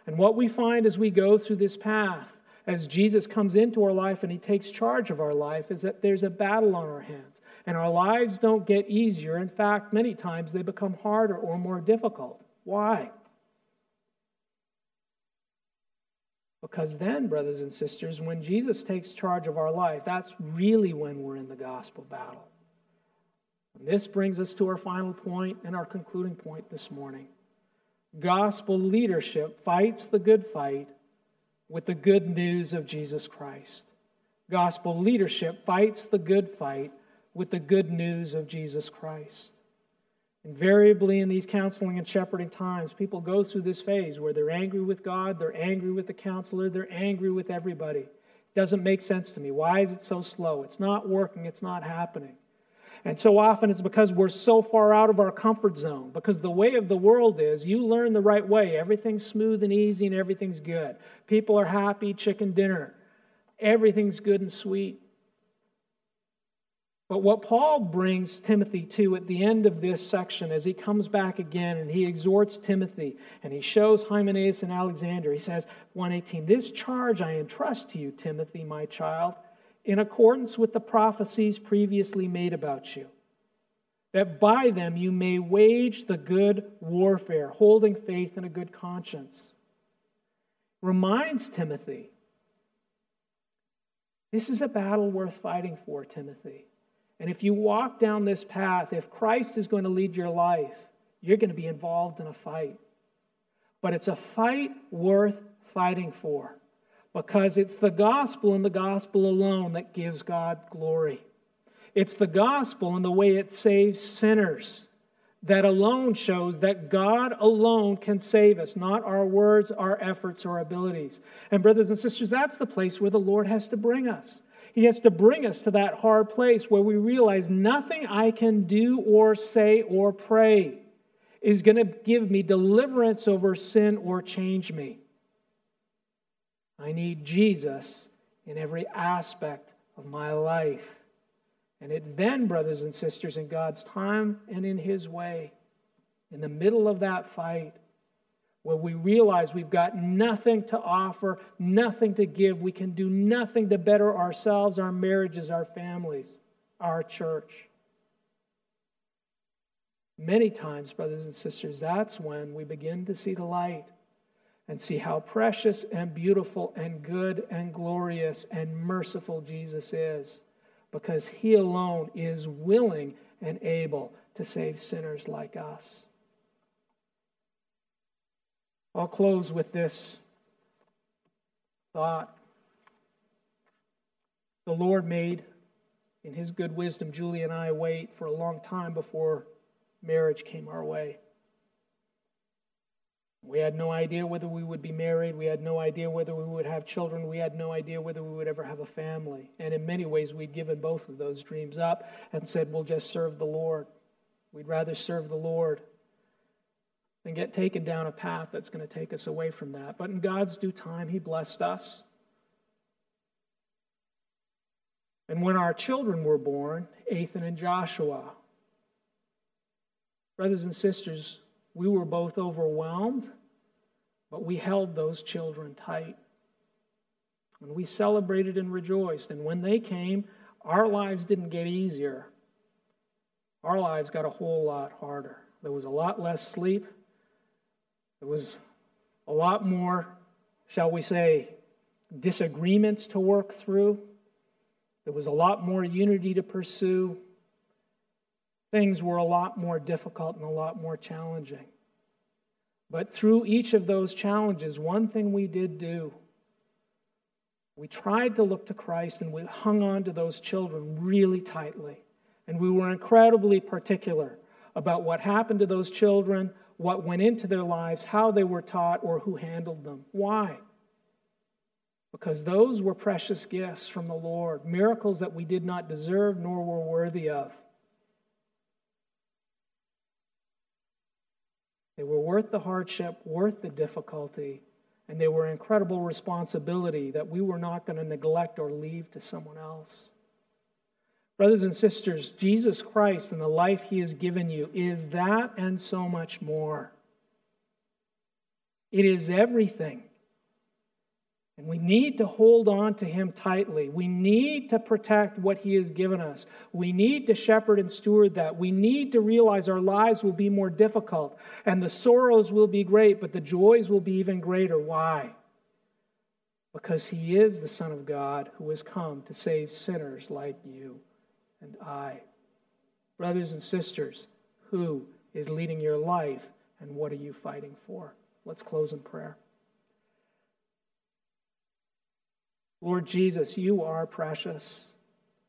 And what we find as we go through this path, as Jesus comes into our life and he takes charge of our life, is that there's a battle on our hands. And our lives don't get easier. In fact, many times they become harder or more difficult. Why? Because then, brothers and sisters, when Jesus takes charge of our life, that's really when we're in the gospel battle. And this brings us to our final point and our concluding point this morning. Gospel leadership fights the good fight with the good news of Jesus Christ. Gospel leadership fights the good fight with the good news of Jesus Christ. Invariably, in these counseling and shepherding times, people go through this phase where they're angry with God, they're angry with the counselor, they're angry with everybody. It doesn't make sense to me. Why is it so slow? It's not working, it's not happening. And so often it's because we're so far out of our comfort zone. Because the way of the world is you learn the right way. Everything's smooth and easy and everything's good. People are happy, chicken dinner. Everything's good and sweet. But what Paul brings Timothy to at the end of this section, as he comes back again and he exhorts Timothy and he shows Hymenaeus and Alexander, he says, 118, This charge I entrust to you, Timothy, my child, in accordance with the prophecies previously made about you, that by them you may wage the good warfare, holding faith and a good conscience. Reminds Timothy, this is a battle worth fighting for, Timothy. And if you walk down this path, if Christ is going to lead your life, you're going to be involved in a fight. But it's a fight worth fighting for because it's the gospel and the gospel alone that gives God glory. It's the gospel and the way it saves sinners that alone shows that God alone can save us, not our words, our efforts, or abilities. And, brothers and sisters, that's the place where the Lord has to bring us. He has to bring us to that hard place where we realize nothing I can do or say or pray is going to give me deliverance over sin or change me. I need Jesus in every aspect of my life. And it's then, brothers and sisters, in God's time and in His way, in the middle of that fight, where we realize we've got nothing to offer, nothing to give. We can do nothing to better ourselves, our marriages, our families, our church. Many times, brothers and sisters, that's when we begin to see the light and see how precious and beautiful and good and glorious and merciful Jesus is. because he alone is willing and able to save sinners like us. I'll close with this thought. The Lord made, in his good wisdom, Julie and I wait for a long time before marriage came our way. We had no idea whether we would be married. We had no idea whether we would have children. We had no idea whether we would ever have a family. And in many ways, we'd given both of those dreams up and said, we'll just serve the Lord. We'd rather serve the Lord than get taken down a path that's going to take us away from that. But in God's due time, He blessed us. And when our children were born, Ethan and Joshua, brothers and sisters, we were both overwhelmed, but we held those children tight. And we celebrated and rejoiced. And when they came, our lives didn't get easier. Our lives got a whole lot harder. There was a lot less sleep. There was a lot more, shall we say, disagreements to work through. There was a lot more unity to pursue things were a lot more difficult and a lot more challenging. But through each of those challenges, one thing we did do we tried to look to Christ and we hung on to those children really tightly. And we were incredibly particular about what happened to those children, what went into their lives, how they were taught, or who handled them. Why? Because those were precious gifts from the Lord, miracles that we did not deserve nor were worthy of. They were worth the hardship, worth the difficulty, and they were incredible responsibility that we were not going to neglect or leave to someone else. Brothers and sisters, Jesus Christ and the life he has given you is that and so much more. It is everything. And we need to hold on to him tightly. We need to protect what he has given us. We need to shepherd and steward that. We need to realize our lives will be more difficult and the sorrows will be great, but the joys will be even greater. Why? Because he is the Son of God who has come to save sinners like you and I. Brothers and sisters, who is leading your life and what are you fighting for? Let's close in prayer. Lord Jesus, you are precious.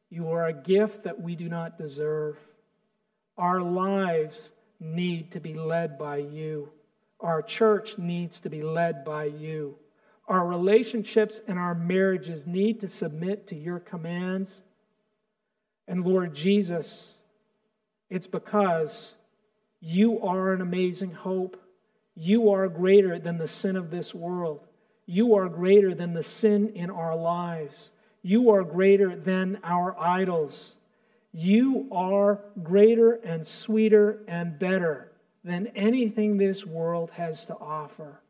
You are a gift that we do not deserve. Our lives need to be led by you. Our church needs to be led by you. Our relationships and our marriages need to submit to your commands. And Lord Jesus, it's because you are an amazing hope. You are greater than the sin of this world. You are greater than the sin in our lives. You are greater than our idols. You are greater and sweeter and better than anything this world has to offer.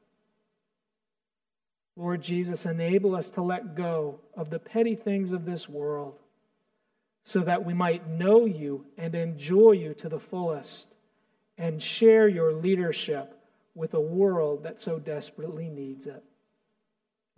Lord Jesus, enable us to let go of the petty things of this world so that we might know you and enjoy you to the fullest and share your leadership with a world that so desperately needs it.